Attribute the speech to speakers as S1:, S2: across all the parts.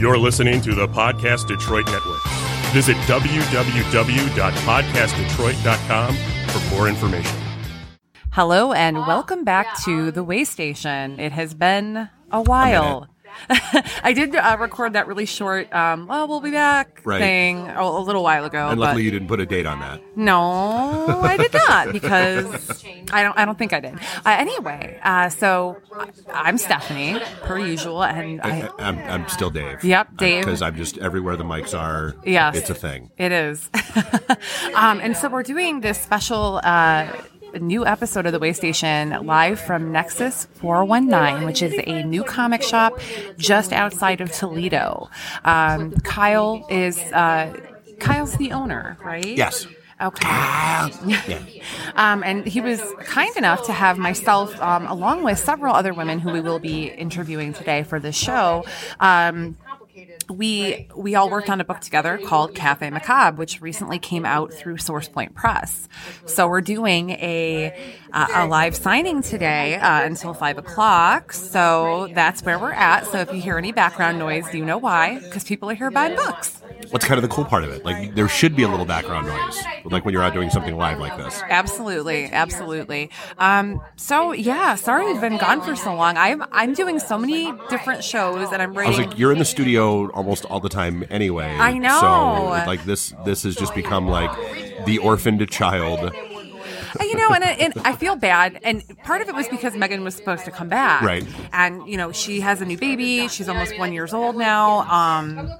S1: You're listening to the Podcast Detroit Network. Visit www.podcastdetroit.com for more information.
S2: Hello and ah, welcome back to the Way Station. It has been a while. I did uh, record that really short, um, well, we'll be back
S3: Right.
S2: thing a, a little while ago.
S3: And luckily, you didn't put a date on that.
S2: no, I did not because I don't. I don't think I did. Uh, anyway, uh, so I'm Stephanie, per usual, and I,
S3: am I'm still Dave.
S2: Yep, Dave.
S3: Because I'm just everywhere the mics are.
S2: Yes.
S3: It's a thing.
S2: It is. um, and so we're doing this special uh, new episode of The Way Station live from Nexus 419, which is a new comic shop just outside of Toledo. Um, Kyle is, uh, Kyle's the owner, right?
S3: Yes.
S2: Okay.
S3: Yeah.
S2: Um, and he was kind enough to have myself, um, along with several other women who we will be interviewing today for this show. Um, we we all worked on a book together called Cafe Macabre, which recently came out through SourcePoint Press. So we're doing a uh, a live signing today uh, until five o'clock. So that's where we're at. So if you hear any background noise, you know why? Because people are here buying books.
S3: What's kind of the cool part of it? Like, there should be a little background noise, like when you're out doing something live like this.
S2: Absolutely, absolutely. Um, so yeah, sorry we've been gone for so long. I'm I'm doing so many different shows, and I'm
S3: I was like, you're in the studio almost all the time anyway.
S2: I know.
S3: So, like, this this has just become like the orphaned child.
S2: you know, and, I- and I feel bad. And part of it was because Megan was supposed to come back,
S3: Right.
S2: And you know, she has a new baby. She's almost one years old now. Um,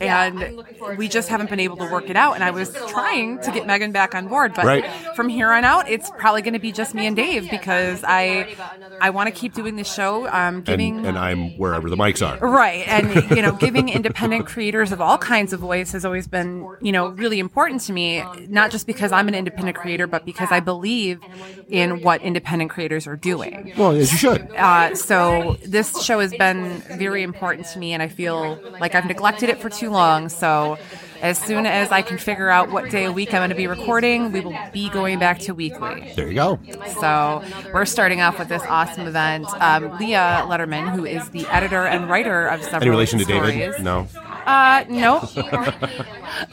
S2: and we just haven't been able to work it out. And I was trying to get Megan back on board, but
S3: Right.
S2: From here on out, it's probably going to be just me and Dave because I I want to keep doing this show, um, giving
S3: And, and I'm wherever the mics are.
S2: Right. And, you know, giving independent creators of all kinds of voice has always been, you know, really important to me, not just because I'm an independent creator, but because I believe in what independent creators are doing.
S3: Well, as you should.
S2: Uh, so this show has been very important to me, and I feel like I've neglected it for too long. So as soon as I can figure out what day a week I'm going to be recording, we will be going back to weekly.
S3: There you go.
S2: So we're starting off with this awesome event. Um, Leah Lederman, who is the editor and writer of several
S3: Any relation to
S2: stories.
S3: David? No.
S2: Uh, nope.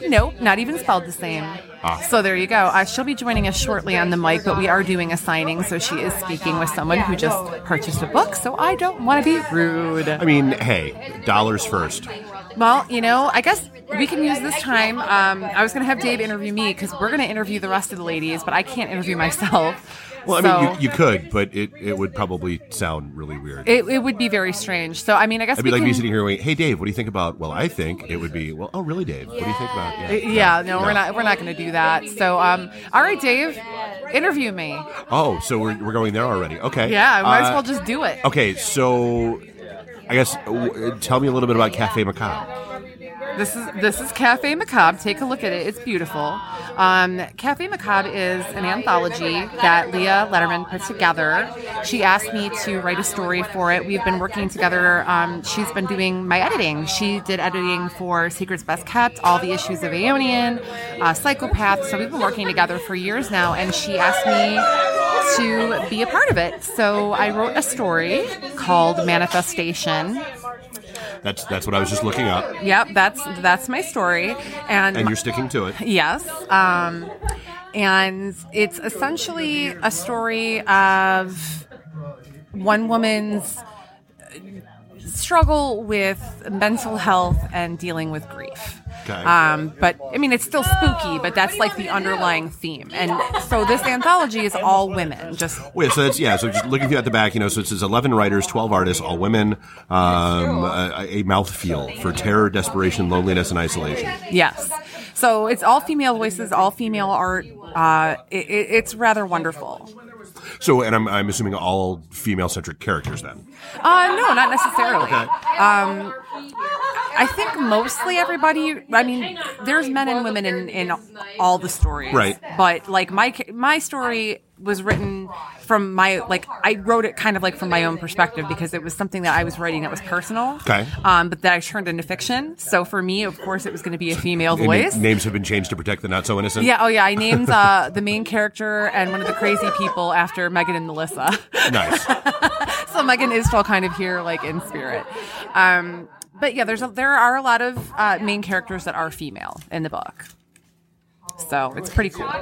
S2: nope, not even spelled the same.
S3: Ah.
S2: So there you go. Uh, she'll be joining us shortly on the mic, but we are doing a signing, so she is speaking with someone who just purchased a book, so I don't want to be rude.
S3: I mean, hey, dollars first.
S2: Well, you know, I guess we can use this time. Um, I was going to have Dave interview me because we're going to interview the rest of the ladies, but I can't interview myself.
S3: Well, I
S2: So-
S3: mean, you, you could, but it, it would probably sound really weird.
S2: It, it would be very strange. So, I mean, I guess
S3: It'd be like
S2: can,
S3: me sitting here going, "Hey, Dave, what do you think about?" Well, I think it would be, "Well, oh, really, Dave? What do you think about?"
S2: Uh, Yeah, no, we're not. We're not going to do that. So, um, all right, Dave, interview me.
S3: Oh, so we're, we're going there already? Okay.
S2: Yeah, I might as
S3: Uh,
S2: well just do it.
S3: Okay, so I guess w- tell me a little bit about Cafe Macabre.
S2: This is this is Cafe Macabre. Take a look at it. It's beautiful. Um, Cafe Macabre is an anthology that Leah Lederman put together. She asked me to write a story for it. We've been working together. Um, she's been doing my editing. She did editing for Secrets Best Kept, all the issues of Aeonian, uh, Psychopath. So we've been working together for years now, and she asked me to be a part of it. So I wrote a story called Manifestation.
S3: That's that's what I was just looking up,
S2: Yep, that's that's my story, and,
S3: and you're sticking to it.
S2: yes, um, and it's essentially a story of one woman's struggle with mental health and dealing with grief.
S3: Okay.
S2: Um, but I mean, it's still spooky, but that's like the underlying theme. And so this anthology is all women. Just
S3: Wait, so that's yeah. So just looking through at the back, you know, so it says eleven writers, twelve artists, all women, um, a, a mouthfeel for terror, desperation, loneliness, and isolation.
S2: yes. So it's all female voices, all female art. Uh, it, it's rather wonderful.
S3: So, and I'm I'm assuming all female centric characters then.
S2: Uh, no, not necessarily. Um, I think mostly everybody. I mean, there's men and women in, in all the stories,
S3: Right.
S2: But like my my story was written from my like I wrote it kind of like from my own perspective because it was something that I was writing that was personal.
S3: Okay.
S2: Um, but that I turned into fiction. So for me, of course, it was going to be a female
S3: And
S2: voice.
S3: names have been changed to protect the not so innocent.
S2: Yeah, oh yeah. I named uh, the main character and one of the crazy people after Megan and Melissa.
S3: Nice.
S2: so Megan is still kind of here, like in spirit. Um, but yeah, there's a, there are a lot of uh, main characters that are female in the book. So it's pretty cool.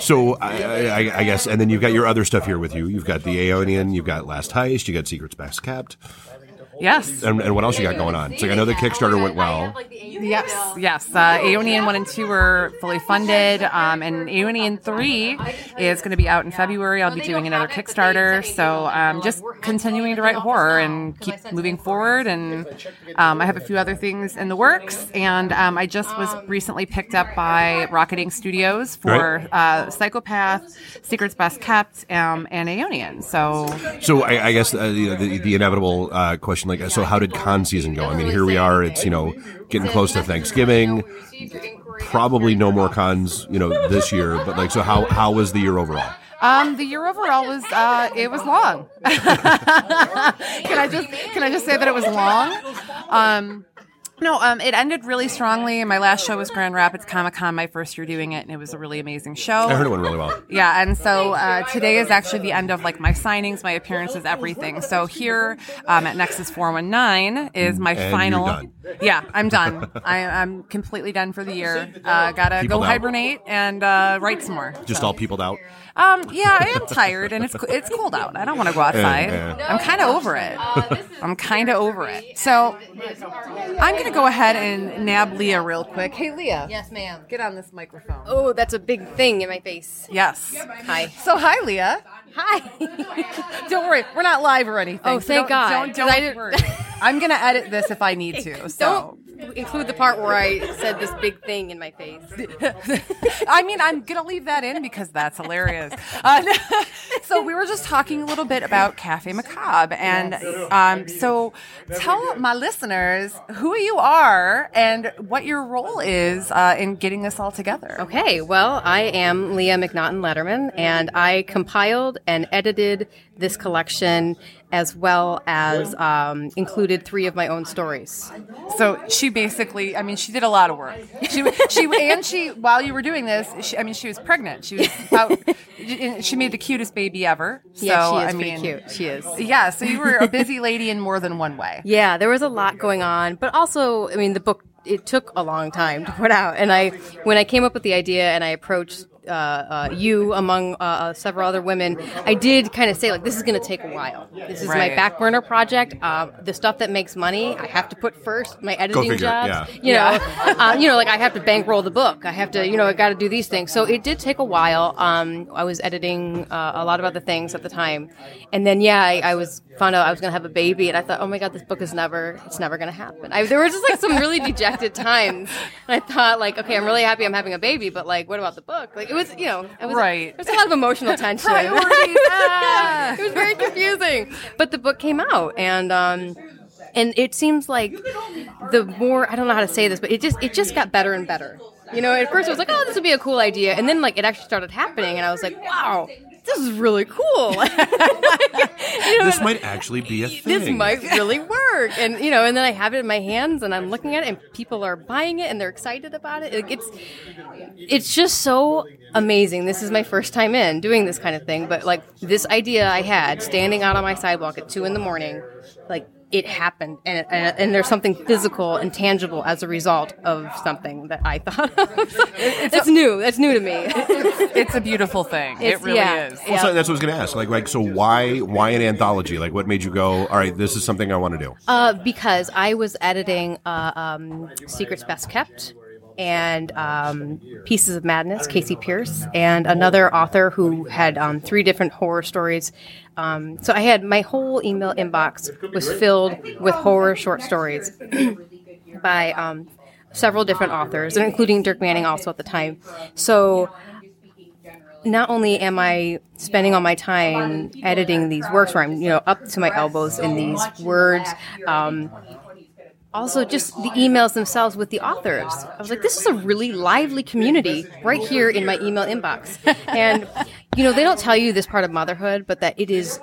S3: So I, I, I guess, and then you've got your other stuff here with you. You've got the Aeonian, you've got Last Heist, you got Secrets Best Kept,
S2: Yes.
S3: and, and what else you got going on? So I know the Kickstarter went well.
S2: Yes, yes. Uh, Aeonian 1 and 2 were fully funded, um, and Aeonian 3 is going to be out in February. I'll be doing another Kickstarter. So um, just continuing to write horror and keep moving forward. And um, I have a few other things in the works. And um, I just was recently picked up by Rocketing Studios for uh, Psychopath, Secrets Best Kept, um, and Aeonian. So
S3: So I, I guess uh, the, the, the inevitable uh, question, like, so how did con season go? I mean, here we are. It's you know getting close to Thanksgiving. Probably no more cons, you know, this year. But like, so how how was the year overall?
S2: Um, the year overall was uh, it was long. can I just can I just say that it was long? Um, no, um, it ended really strongly. My last show was Grand Rapids Comic Con, my first year doing it, and it was a really amazing show.
S3: I heard it went really well.
S2: Yeah, and so uh, today is actually the end of like my signings, my appearances, everything. So here um, at Nexus Four One Nine is my
S3: And
S2: final.
S3: you're done.
S2: Yeah, I'm done. I, I'm completely done for the year. Uh, gotta
S3: Peopled
S2: go
S3: out.
S2: hibernate and uh, write some more.
S3: Just
S2: So.
S3: all peopled out.
S2: Um, yeah, I am tired, and it's it's cold out. I don't want to go outside.
S3: yeah.
S2: I'm kind of over it. I'm kind of over it. So I'm gonna go ahead and nab Leah real quick. Hey, Leah.
S4: Yes, ma'am.
S2: Get on this microphone.
S4: Oh, that's a big thing in my face.
S2: Yes.
S4: Hi.
S2: So hi, Leah.
S4: Hi.
S2: Don't worry, we're not live or anything.
S4: Oh,
S2: so
S4: thank
S2: don't,
S4: God,
S2: Don't, don't
S4: I
S2: worry. I'm gonna edit this if I need to. So.
S4: Don't include the part where I said this big thing in my face.
S2: I mean, I'm gonna leave that in because that's hilarious. Uh, so we were just talking a little bit about Cafe Macabre, and um, so tell my listeners who you are and what your role is uh, in getting this all together.
S4: Okay, well, I am Leah McNaughton Lederman, and I compiled and edited this collection as well as um, included three of my own stories.
S2: So she basically, I mean, she did a lot of work. She, she, and she, while you were doing this, she, I mean, she was pregnant. She was about, she made the cutest baby ever. So,
S4: yeah, she is
S2: I mean,
S4: cute. She is.
S2: Yeah, so you were a busy lady in more than one way.
S4: Yeah, there was a lot going on, but also, I mean, the book it took a long time to put out, and I when I came up with the idea and I approached uh, uh, you among uh, uh, several other women, I did kind of say like, this is going to take a while. This is my back burner project. Uh, the stuff that makes money, I have to put first. My editing jobs,
S3: yeah.
S4: you know, uh, you know, like I have to bankroll the book. I have to, you know, I got to do these things. So it did take a while. Um, I was editing uh, a lot of other things at the time, and then yeah, I, I was found out I was going to have a baby, and I thought, oh my god, this book is never, it's never going to happen. I, there were just like some really dejected times, and I thought like, okay, I'm really happy I'm having a baby, but like, what about the book? Like it was, you know, it was
S2: Right.
S4: There's a lot of emotional tension.
S2: Priorities.
S4: It was very confusing. But the book came out, and um, and it seems like the more I don't know how to say this, but it just it just got better and better. You know, at first it was like, oh, this would be a cool idea, and then like it actually started happening, and I was like, wow, this is really cool. You know,
S3: This might actually be a thing.
S4: this might really work and you know and then i have it in my hands and i'm looking at it and people are buying it and they're excited about it it's it's just so amazing this is my first time in doing this kind of thing but like this idea i had standing out on my sidewalk at two in the morning like it happened and, and, and there's something physical and tangible as a result of something that i thought of it's new that's new to me
S2: it's a beautiful thing.
S4: It's-
S2: it really
S4: yeah.
S2: is.
S3: Well, so that's what I was going to ask. Like, like, so why, why an anthology? Like, what made you go? All right, this is something I want to do.
S4: Uh, because I was editing uh, um, Secrets Best Kept and um, Pieces of Madness, Casey Pierce, and another author who had um, three different horror stories. Um, so I had my whole email inbox was filled with horror short stories by um, several different authors, and including Dirk Manning also at the time. So not only am I spending all my time editing these works where I'm, you know, up to my elbows in these words, um, also just the emails themselves with the authors. I was like, this is a really lively community right here in my email inbox. And, you know, they don't tell you this part of motherhood, but that it is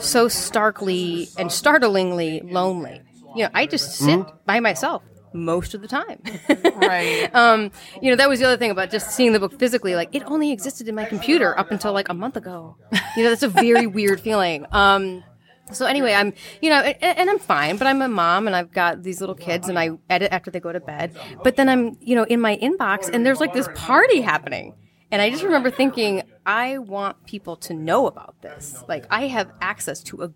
S4: so starkly and startlingly lonely. You know, I just sit by myself most of the time.
S2: Right.
S4: um, you know, that was the other thing about just seeing the book physically. Like, it only existed in my computer up until like a month ago. You know, that's a very weird feeling. Um, So anyway, I'm, you know, and, and I'm fine, but I'm a mom and I've got these little kids and I edit after they go to bed. But then I'm, you know, in my inbox and there's like this party happening. And I just remember thinking, I want people to know about this. Like I have access to a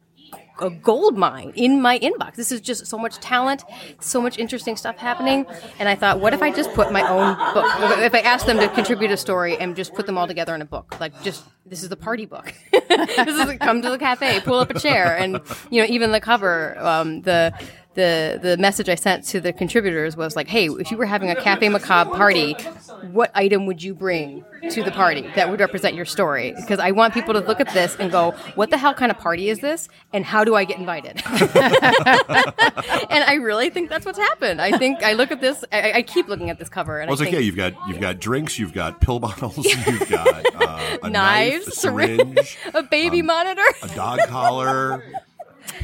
S4: a gold mine in my inbox. This is just so much talent, so much interesting stuff happening. And I thought, what if I just put my own book? If I asked them to contribute a story and just put them all together in a book, like just this is the party book. this is come to the cafe, pull up a chair, and you know even the cover, um, the the the message I sent to the contributors was like, "Hey, if you were having a Cafe Macabre party, what item would you bring to the party that would represent your story?" Because I want people to look at this and go, "What the hell kind of party is this? And how do I get invited?" and I really think that's what's happened. I think I look at this. I, I keep looking at this cover, and
S3: Well,
S4: I
S3: like yeah, you've got you've got drinks, you've got pill bottles, you've got uh, a
S4: knives,
S3: knife, a syringe,
S4: a baby monitor.
S3: a dog collar.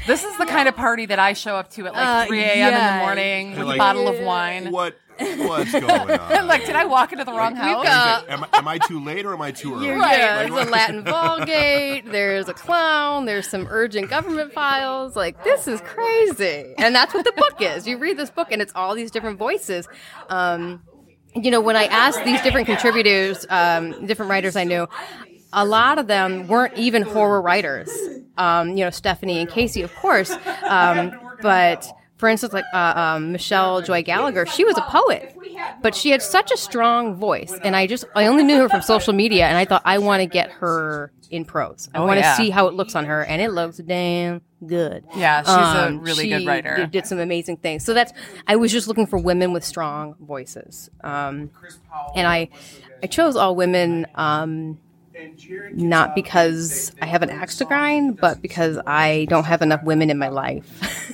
S2: This is the kind of party that I show up to at like
S4: Uh,
S2: 3 a.m. in
S4: yeah.
S2: the morning with
S3: like-
S2: a bottle of wine.
S3: What what's going on?
S2: like, did I walk into the wrong house?
S4: got-
S3: am, I- am I too late or am I too early?
S4: Yeah,
S3: Like,
S4: there's a Latin Vulgate, there's a clown, there's some urgent government files. Like, this is crazy. And that's what the book is. You read this book and it's all these different voices. Um, you know, when I asked these different contributors, um, different writers I knew, a lot of them weren't even horror writers. Um, you know, Stephanie and Casey, of course. Um, but for instance, like uh, um, Michelle Joy Gallagher, she was a poet, but she had such a strong voice, and I just I only knew her from social media, and I thought I want to get her in prose. I
S2: Oh,
S4: want to
S2: yeah.
S4: see how it looks on her, and it looks damn good.
S2: Yeah, she's a really good writer.
S4: Did, did some amazing things. So that's I was just looking for women with strong voices, um, and I I chose all women. Um, not because I have an axe to grind, but because I don't have enough women in my life.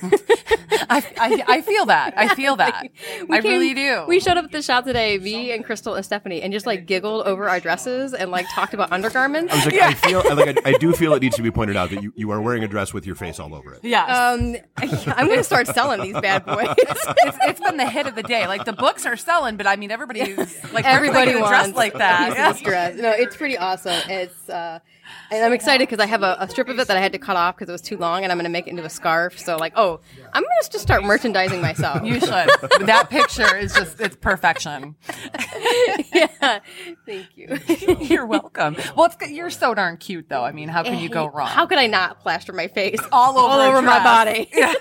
S2: I, I, I feel that. I feel that.
S4: We
S2: I
S4: came-
S2: really do.
S4: We showed up at the shop today, me and Crystal and Stephanie, and just like giggled over our dresses and like talked about undergarments.
S3: I was like, I feel like I, I do feel it needs to be pointed out that you, you are wearing a dress with your face all over it.
S2: Yeah.
S4: Um, I'm going to start selling these bad boys.
S2: it's, it's been the hit of the day. Like the books are selling, but I mean everybody's like
S4: Everybody
S2: everybody
S4: wants
S2: dressed like that.
S4: a piece of this dress. No, it's pretty awesome. It's uh, and I'm excited because I have a, a strip of it that I had to cut off because it was too long, and I'm going to make it into a scarf. So like, oh, I'm going to just start merchandising myself.
S2: You should. that picture is just it's perfection.
S4: yeah, thank you.
S2: You're welcome. Well, it's, you're so darn cute though. I mean, how can you go wrong?
S4: How could I not plaster my face
S2: All over
S4: all over my
S2: dress.
S4: body?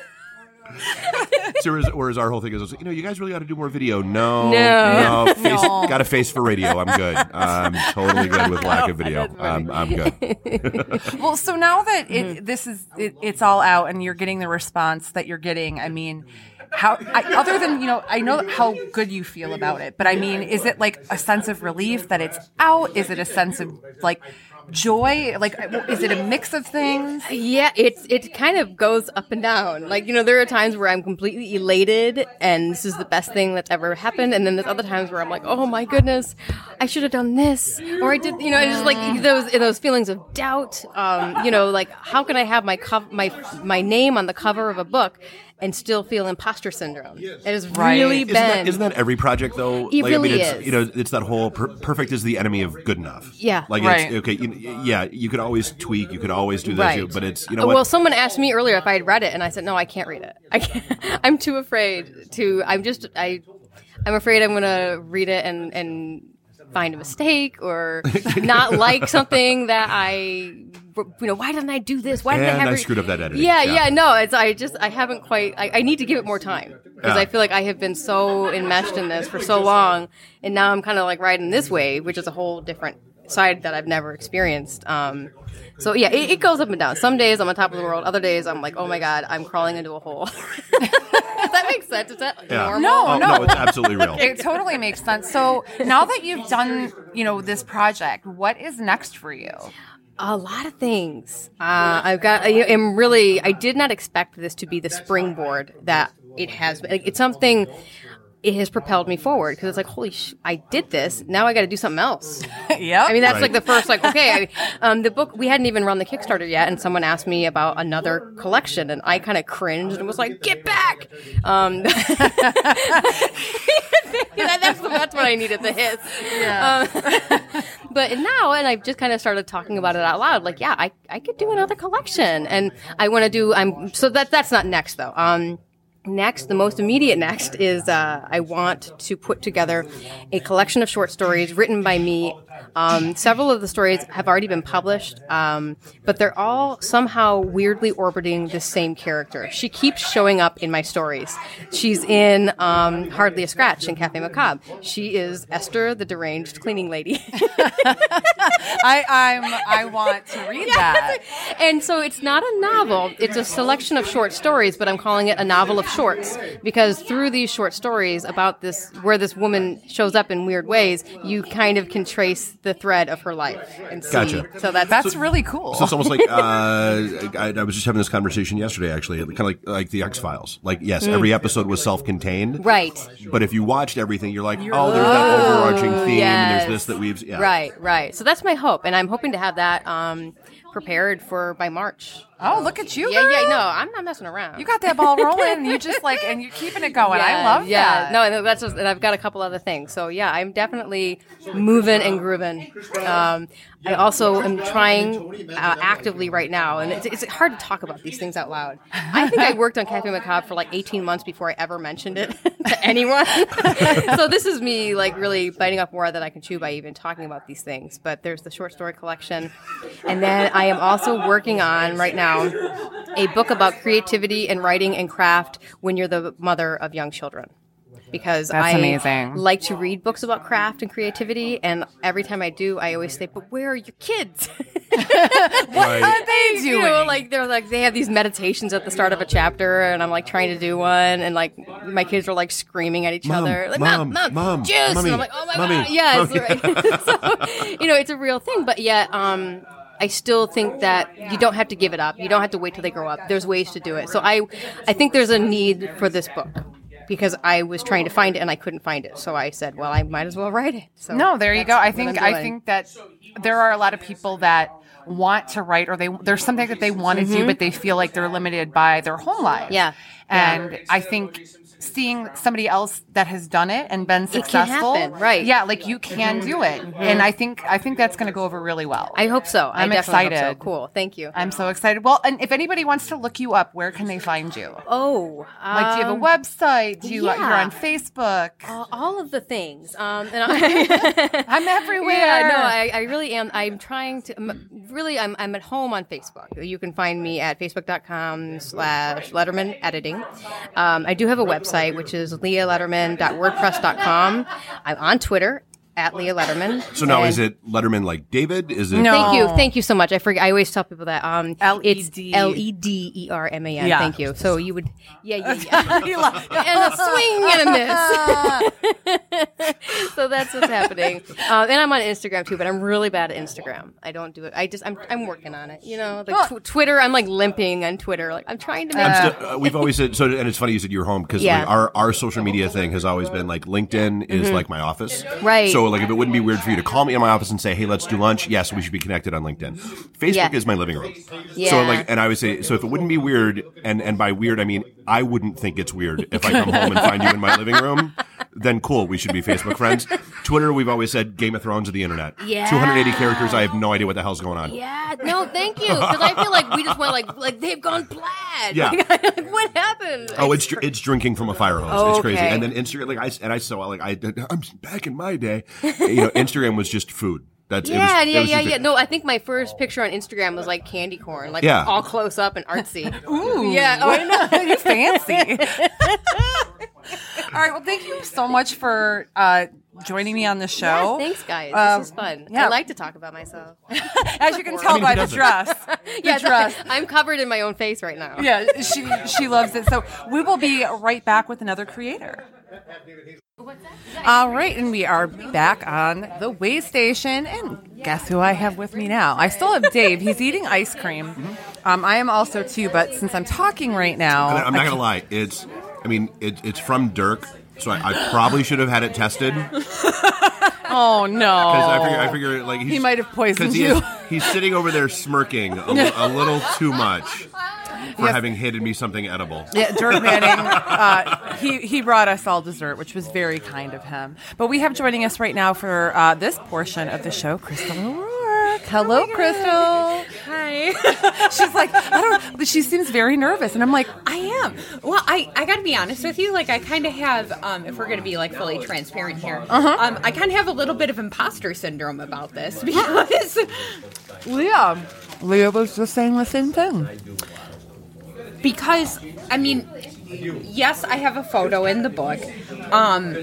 S3: So whereas, our whole thing is, you know, you guys really ought to do more video. No,
S4: No.
S3: no, face,
S2: No.
S3: got a face for radio. I'm good. I'm totally good with lack of video. I'm, I'm good.
S2: Well, so now that it, this is it, it's all out and you're getting the response that you're getting, I mean, how I, other than you know, I know how good you feel about it, but I mean, is it like a sense of relief that it's out? Is it a sense of like joy? Like, is it a mix of things?
S4: Yeah, it's it kind of goes up and down. Like you know, there are times where I'm completely elated and this is the best thing that's ever happened, and then there's other times where I'm like, oh my goodness, I should have done this, or I did. You know, it's just like those those feelings of doubt. Um, you know, like how can I have my cov- my my name on the cover of a book and still feel imposter syndrome? It has
S2: Right.
S4: really
S3: Isn't
S4: been.
S3: that, isn't that every project though?
S4: It
S3: like, I mean,
S4: really
S3: it's,
S4: is.
S3: You know, it's that whole per- perfect is the enemy of good enough.
S4: Yeah.
S3: Like,
S2: Right.
S3: it's, okay, you, yeah, you could always tweak, you could always do this,
S4: Right.
S3: but it's you know what?
S4: Well, someone asked me earlier if I had read it, and I said no, I can't read it. I can't, I'm too afraid to. I'm just I. I'm afraid I'm gonna read it and and find a mistake or not like something that I. You know, why didn't I do this? Why did I have
S3: I
S4: it-
S3: screwed up that editing.
S4: Yeah,
S3: Yeah.
S4: yeah, no, it's I just I haven't quite. I, I need to give it more time because
S3: Yeah.
S4: I feel like I have been so enmeshed in this for so long, and now I'm kind of like riding this wave, which is a whole different side that I've never experienced. Um, so yeah, it, it goes up and down. Some days I'm on top of the world. Other days I'm like, oh my god, I'm crawling into a hole. Does that make sense? Is that
S3: Yeah.
S4: normal?
S2: No,
S3: oh,
S2: no.
S3: no, it's absolutely real.
S2: It totally makes sense. So now that you've done, you know, this project, what is next for you?
S4: A lot of things. Uh, I've got. I am really. I did not expect this to be the springboard that it has. been. Like, it's something. It has propelled me forward because it's like, holy, sh- I did this. Now I got to do something else.
S2: yeah.
S4: I mean, that's
S3: Right.
S4: like the first, like, okay, I, um, the book, we hadn't even run the Kickstarter yet, and someone asked me about another collection, and I kind of cringed and was like, get back! Um, that's, that's what I needed to hit. Um, but now, and I've just kind of started talking about it out loud, like, yeah, I, I could do another collection, and I want to do, I'm, so that, that's not next, though. Um, Next, the most immediate next is uh, I want to put together a collection of short stories written by me. Um, several of the stories have already been published, um, but they're all somehow weirdly orbiting the same character. She keeps showing up in my stories. She's in um, Hardly a Scratch in Cafe Macabre. She is Esther, the deranged cleaning lady.
S2: I I'm I want to read that.
S4: and so it's not a novel, it's a selection of short stories, but I'm calling it a novel of shorts because through these short stories about this, where this woman shows up in weird ways, you kind of can trace the thread of her life and see.
S3: Gotcha.
S4: So that's,
S2: That's really cool.
S3: So it's almost like uh, I, I was just having this conversation yesterday, actually, kind of like like the X Files. Like, yes, every episode was self-contained,
S4: Mm. right.
S3: But if you watched everything, you're like, oh, there's that overarching theme, and there's this that weaves. Yeah.
S4: Right, right. So that's my hope, and I'm hoping to have that um, prepared for by March.
S2: Oh, look at you.
S4: Yeah, yeah. No, I'm not messing around.
S2: You got that ball rolling. You just like, and you're keeping it going. I love that.
S4: yeah.
S2: that.
S4: No, and that's just, and I've got a couple other things. So yeah, I'm definitely moving and grooving. Um, I also am trying uh, actively right now, and it's, it's hard to talk about these things out loud. I think I worked on Cafe Macabre for like 18 months before I ever mentioned it to anyone. so this is me like really biting off more than I can chew by even talking about these things. But there's the short story collection, and then I am also working on right now a book about creativity and writing and craft when you're the mother of young children. Because
S2: That's
S4: I
S2: amazing.
S4: like to read books about craft and creativity, and every time I do, I always say, "But where are your kids?"
S3: What right.
S2: Are they
S4: you know, like they're like they have these meditations at the start of a chapter, and I'm like trying to do one, and like my kids are like screaming at each
S3: Mom,
S4: other, like
S3: mom,
S4: mom,
S3: mom,
S4: juice,
S3: mommy,
S4: and I'm like, oh my
S3: mommy,
S4: god, yes,
S3: mommy."
S4: right. so, you know, it's a real thing, but yet, um. I still think that you don't have to give it up. You don't have to wait till they grow up. There's ways to do it. So I, I think there's a need for this book because I was trying to find it and I couldn't find it. So I said, well, I might as well write it. So
S2: No, there you go. I think I think that there are a lot of people that want to write or they there's something that they want to do but they feel like they're limited by their home life.
S4: Mm-hmm. Yeah.
S2: And I think seeing somebody else that has done it and been successful,
S4: happen, right. Mm-hmm.
S2: Yeah, like you can do it. And I think I think that's going to go over really well.
S4: I hope so. I
S2: I'm
S4: definitely hope so.
S2: excited.
S4: Cool. Thank you.
S2: I'm so excited. Well, and if anybody wants to look you up, where can they find you?
S4: Oh,
S2: Like, do you have a
S4: um,
S2: website? Do you
S4: yeah.
S2: you're on Facebook?
S4: uh, all of the things. Um, and I,
S2: I'm everywhere.
S4: yeah, no, I, I really am. I'm trying to. I'm, really, I'm, I'm at home on Facebook. You can find me at facebook.com slash Lederman Editing. Um, I do have a website, which is leahlederman.wordpress.com. I'm on Twitter at Leah Lederman.
S3: So now,
S4: And-
S3: is it Letterman like David? Is it?
S2: No.
S4: Thank you,
S2: Oh.
S4: thank you so much. I forget. I always tell people that. Um, it's
S2: L-E-D.
S4: L E D E R M A N.
S2: Yeah.
S4: Thank you. So you would, yeah, yeah, yeah. and a swing and a miss. So that's what's happening. Um, and I'm on Instagram too, but I'm really bad at Instagram. I don't do it. I just I'm I'm working on it. You know, like tw- Twitter. I'm like limping on Twitter. Like I'm trying to make.
S3: I'm still- uh, we've always said so, and it's funny you said you're home because
S4: Yeah.
S3: like, our our social media thing has always been like LinkedIn is like my office,
S4: Mm-hmm. Right.
S3: So like if it wouldn't be weird for you to call me in my office and say, hey, let's do lunch. Yes, we should be connected on LinkedIn. Facebook
S4: Yeah.
S3: is my living room.
S4: Yeah.
S3: So like, and I would say, so if it wouldn't be weird, and and by weird I mean I wouldn't think it's weird if I come home and find you in my living room. Then cool, we should be Facebook friends. Twitter, we've always said Game of Thrones of the internet.
S4: Yeah.
S3: 280 characters. I have no idea what the hell's going on.
S4: yeah, no, thank you. Because I feel like we just went like like they've gone plaid.
S3: Yeah.
S4: Like, what happened?
S3: Oh, it's dr- it's drinking from a fire hose. It's oh, crazy.
S4: Okay.
S3: And then Instagram, like I and I saw like I I'm back in my day. You know, Instagram was just food. That's it was,
S4: Yeah,
S3: it
S4: yeah,
S3: was
S4: yeah,
S3: just a-
S4: yeah. No, I think my first picture on Instagram was like candy corn, like
S3: Yeah.
S4: all close up and artsy.
S2: Ooh.
S4: Yeah, oh, I know.
S2: you fancy. All right. Well, thank you so much for uh, joining me on the
S4: Yeah,
S2: show.
S4: thanks, guys.
S2: Um,
S4: this is fun.
S2: yeah.
S4: I like to talk about myself.
S2: As you can tell
S3: mean,
S2: by the
S3: doesn't?
S2: dress. The
S4: yeah,
S2: dress.
S4: I'm covered in my own face right now.
S2: Yeah, she she loves it. So we will be right back with another creator. All right, and we are back on the way station, and guess who I have with me now? I still have Dave. He's eating ice cream. Um, I am also too, but since I'm talking right now,
S3: And I'm not
S2: I
S3: gonna lie. It's I mean it, it's from Dirk. So I, I probably should have had it tested
S2: Oh no!
S3: because I figure, I figure like he's,
S2: He might have poisoned
S3: he
S2: you.
S3: is- he's sitting over there smirking a, a little too much for
S2: Yes.
S3: having handed me something edible.
S2: Yeah, Dirk Manning. Uh, he he brought us all dessert, which was very kind of him. But we have joining us right now for uh, this portion of the show, Crystal O'Rourke. Hello, Crystal.
S5: Hi.
S2: She's like, I don't. But she seems very nervous, and I'm like,
S5: I am. Well, I, I got to be honest with you. Like, I kind of have, um, if we're going to be like fully transparent here,
S2: Uh-huh.
S5: um, I kind of have a little bit of imposter syndrome about this because
S2: Leah. Leah was just saying the same thing.
S5: because I mean, yes, I have a photo in the book um,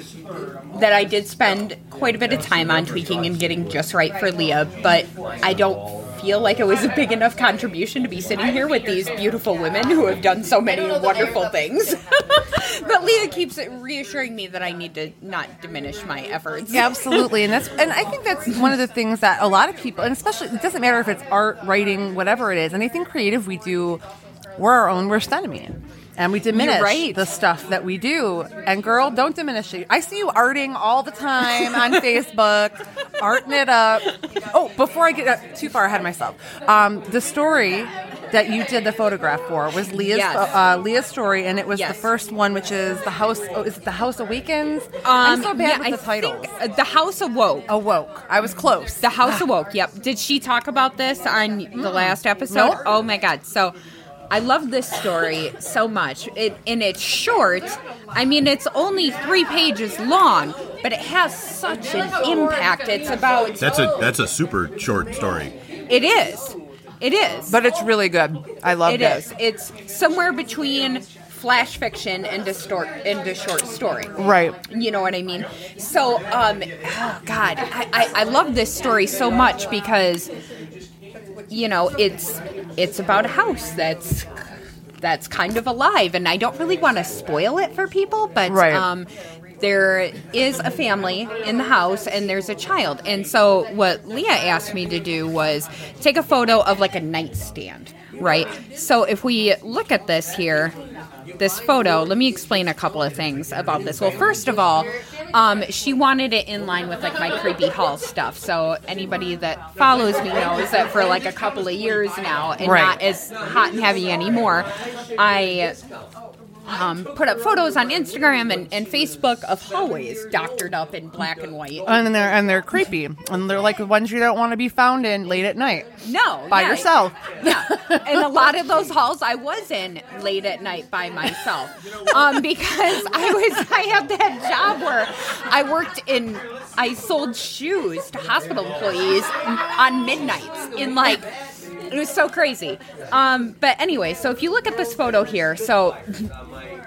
S5: that I did spend quite a bit of time on tweaking and getting just right for Leah, but I don't feel like it was a big enough contribution to be sitting here with these beautiful women who have done so many wonderful things. but Leah keeps reassuring me that I need to not diminish my efforts.
S2: Yeah, absolutely, and that's and I think that's one of the things that a lot of people, and especially it doesn't matter if it's art, writing, whatever it is, anything creative we do, we're our own worst enemy. And we diminish
S5: right.
S2: the stuff that we do. And girl, don't diminish it. I see you arting all the time on Facebook, arting it up. Oh, before I get uh, too far ahead of myself, um, the story that you did the photograph for was Leah's
S5: Yes.
S2: uh, Leah's story, and it was the first one, which is the house. Oh, is it the House Awakens? I'm so bad
S5: Um, yeah,
S2: with the
S5: I
S2: titles.
S5: uh, the House Awoke.
S2: Awoke. I was close.
S5: The House Awoke. Yep. Did she talk about this on the last episode?
S2: Nope.
S5: Oh my God. So I love this story so much. It and it's short. I mean, it's only three pages long, but it has such an impact. It's about.
S3: That's a that's a super short story.
S5: It is. It is.
S2: but it's really good. I love
S5: it
S2: it.
S5: is. It's somewhere between flash fiction and distort into short story.
S2: Right.
S5: You know what I mean? So, um, oh God, I, I, I love this story so much because, you know, it's it's about a house that's that's kind of alive, and I don't really want to spoil it for people, but
S2: Right.
S5: um, there is a family in the house and there's a child, and so what Leah asked me to do was take a photo of like a nightstand, right? So if we look at this here, this photo, let me explain a couple of things about this. Well, first of all, um, she wanted it in line with like my creepy hall stuff. So anybody that follows me knows that for like a couple of years now, and
S2: Right.
S5: not as hot and heavy anymore, I um, put up photos on Instagram and, and Facebook of hallways doctored up in black and white.
S2: And they're and they're creepy, and they're like the ones you don't want to be found in late at night.
S5: No,
S2: By
S5: yeah.
S2: yourself.
S5: Yeah, and a lot of those halls I was in late at night by myself, um, because I was I had that job where I worked in I sold shoes to hospital employees on midnights in like. It was so crazy. Um, but anyway, so if you look at this photo here, so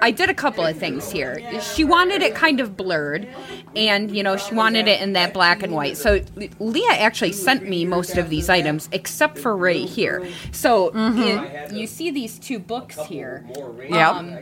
S5: I did a couple of things here. She wanted it kind of blurred, and you know, she wanted it in that black and white. So Leah actually sent me most of these items, except for right here. So it- you see these two books here.
S2: Yeah.
S5: Um,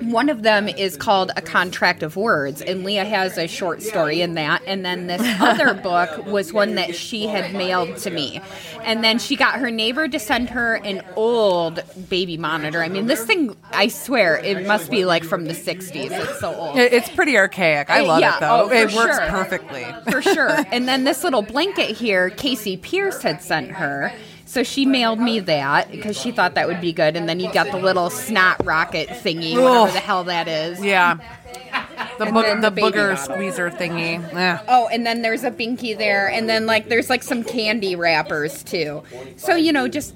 S5: one of them is called A Contract of Words, and Leah has a short story in that. And then this other book was one that she had mailed to me. And then she got her neighbor to send her an old baby monitor. I mean, this thing, I swear, it must be like from the 60s. It's so old.
S2: It's pretty archaic. I love
S5: yeah.
S2: it though.
S5: Oh,
S2: it works
S5: sure.
S2: perfectly.
S5: for sure. And then this little blanket here, Casey Pierce had sent her. So she mailed me that because she thought that would be good. And then you got the little snot rocket thingy, whatever the hell that is.
S2: Yeah. The,
S5: then
S2: the
S5: the
S2: booger
S5: bottle.
S2: squeezer thingy. Yeah.
S5: Oh, and then there's a binky there, and then like there's like some candy wrappers too. So you know, just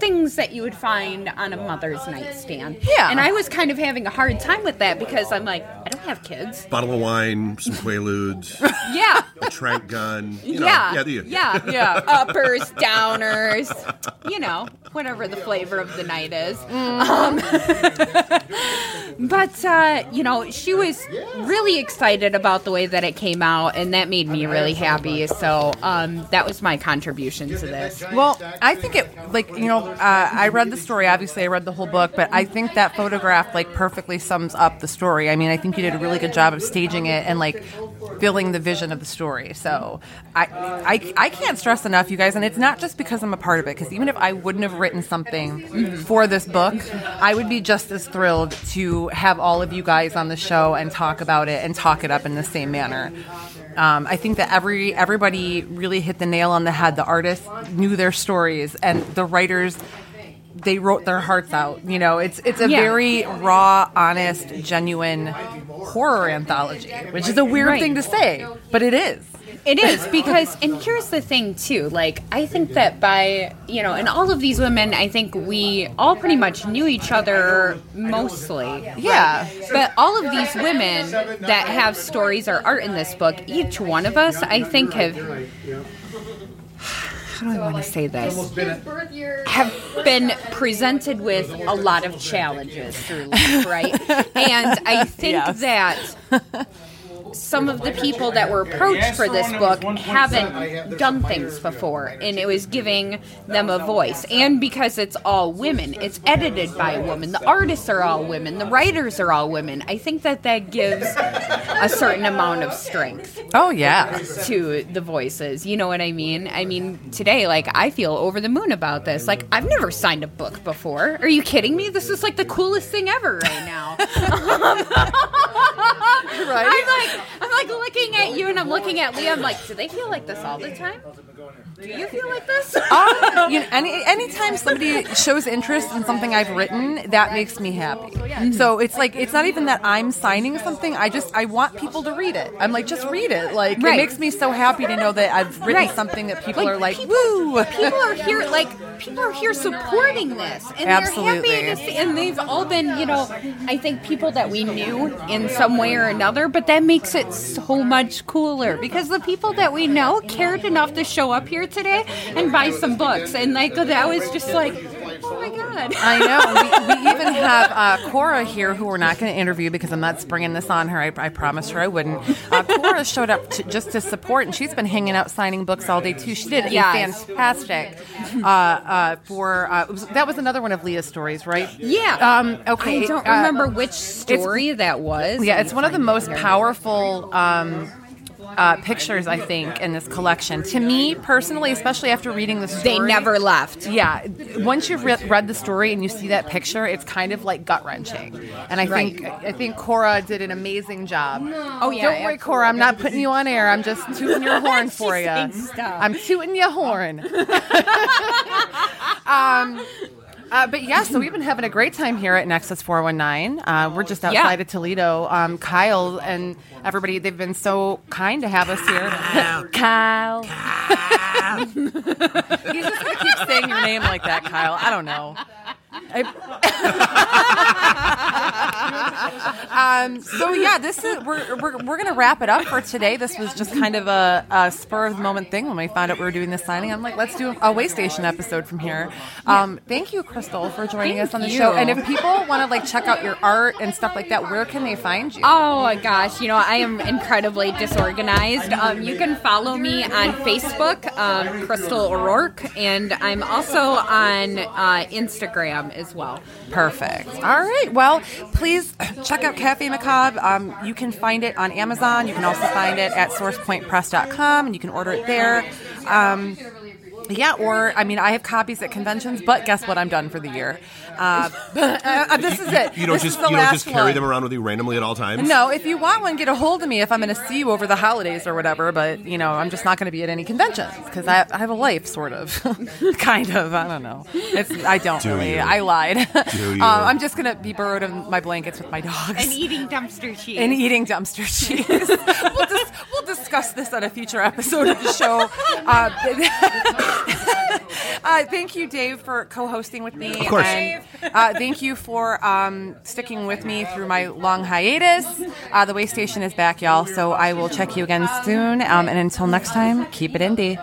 S5: things that you would find on a mother's nightstand.
S2: Yeah.
S5: And I was kind of having a hard time with that because I'm like, don't have kids.
S3: Bottle of wine, some Quaaludes,
S5: Yeah.
S3: a trank gun. You know,
S5: yeah,
S3: yeah, the,
S5: yeah,
S2: Yeah.
S5: Uppers, downers, you know, whatever the flavor of the night is. Um, but uh, you know, she was really excited about the way that it came out, and that made me really happy. So um, that was my contribution to this.
S2: Well, I think it like you know uh, I read the story. Obviously, I read the whole book, but I think that photograph like perfectly sums up the story. I mean, I think did a really good job of staging it and like filling the vision of the story. So I I, I can't stress enough, you guys, and it's not just because I'm a part of it. Because even if I wouldn't have written something for this book, I would be just as thrilled to have all of you guys on the show and talk about it and talk it up in the same manner. Um, I think that every everybody really hit the nail on the head. The artists knew their stories, and the writers they wrote their hearts out. You know, it's it's a
S5: Yeah.
S2: very raw, honest, genuine horror anthology, which is a weird
S5: Right.
S2: thing to say, but it is.
S5: It is because, and here's the thing too. Like, I think that by you know, and all of these women, I think we all pretty much knew each other mostly.
S2: Yeah.
S5: But all of these women that have stories or art in this book, each one of us, I think, have. How do I want to say this? Have been presented with a lot of challenges through life, right? And I think
S2: Yes.
S5: that some of the people that were approached for this book haven't done things before, and it was giving them a voice. And because it's all women, it's edited by a woman, the artists are all women, the writers are all women. I think that that gives a certain amount of strength
S2: Oh yeah.
S5: to the voices. You know what I mean? I mean, today, like, I feel over the moon about this. Like, I've never signed a book before. Are you kidding me? This is like the coolest thing ever right now.
S2: Right.
S5: I'm like, I'm like looking at you and I'm looking at Leah. I'm like, do they feel like this all the time? Do you feel like this?
S2: Um, you know, any anytime somebody shows interest in something I've written, that makes me happy. So it's like it's not even that I'm signing something. I just I want people to read it. I'm like just read it. Like
S5: Right.
S2: it makes me so happy to know that I've written
S5: Right.
S2: something that people
S5: Like,
S2: are like,
S5: people-
S2: woo.
S5: people are here like people are here supporting this and
S2: Absolutely.
S5: they're happy to see, and they've all been you know i think people that we knew in some way or another but that makes it so much cooler because the people that we know cared enough to show up here today and buy some books. And like that was just like god
S2: I know. We, we even have uh, Cora here, who we're not going to interview because I'm not springing this on her. I, I promised her I wouldn't. Uh, Cora showed up to, just to support, and she's been hanging out signing books all day too. She did a fantastic uh, uh, for uh, was, that was another one of Leah's stories, right?
S5: yeah
S2: Um, okay.
S5: i don't
S2: uh,
S5: remember which story that was
S2: Yeah, it's one of the most powerful um, uh, pictures I think in this collection. To me personally, especially after reading the story,
S5: they never left
S2: Yeah, once you've re- read the story and you see that picture, it's kind of like gut wrenching. And I think I think Cora did an amazing job.
S5: Oh, yeah,
S2: don't worry, Cora. I'm not putting you on air. I'm just tooting your horn for you. I'm tooting your horn. um. Uh, but yeah, so we've been having a great time here at Nexus 419. Uh, we're just outside
S5: Yeah.
S2: of Toledo. Um, Kyle and everybody, they've been so kind to have us here. Kyle. He's just going to keep saying your name like that, Kyle. I don't know. I- um, so yeah, this is we're, we're, we're gonna wrap it up for today. This was just kind of a, a spur of the moment thing when we found out we were doing this signing. I'm like, let's do a way station episode from here. Um, thank you, Crystal, for joining
S5: Thank
S2: us on the
S5: you.
S2: show. And if people want to like check out your art and stuff like that, where can they find you?
S5: Oh my gosh, you know, I am incredibly disorganized. Um, you can follow me on Facebook, um, Crystal O'Rourke, and I'm also on uh, Instagram as well.
S2: Perfect. All right. Well, please check out Cafe Macabre. Um, you can find it on Amazon. You can also find it at sourcepointpress.com, and you can order it there. Um, yeah, or I mean, I have copies at conventions, but guess what? I'm done for the year. Uh, uh, this is it.
S3: You don't
S2: This
S3: just you don't just carry
S2: one.
S3: them around with you randomly at all times.
S2: No, if you want one, get a hold of me if I'm going to see you over the holidays or whatever. But you know, I'm just not going to be at any conventions because I, I have a life, sort of, kind of. I don't know. It's I don't
S3: Do
S2: really.
S3: you?
S2: I lied.
S3: Do you?
S2: Um, I'm just going to be burrowed in my blankets with my dogs
S5: And eating dumpster cheese.
S2: and eating dumpster cheese. we'll, dis- we'll discuss this on a future episode of the show. Uh, uh, thank you, Dave, for co-hosting with me.
S3: Of course.
S2: And, uh, thank you for um, sticking with me through my long hiatus. Uh, the way station is back, y'all. So I will check you again soon. Um, and until next time, keep it indie.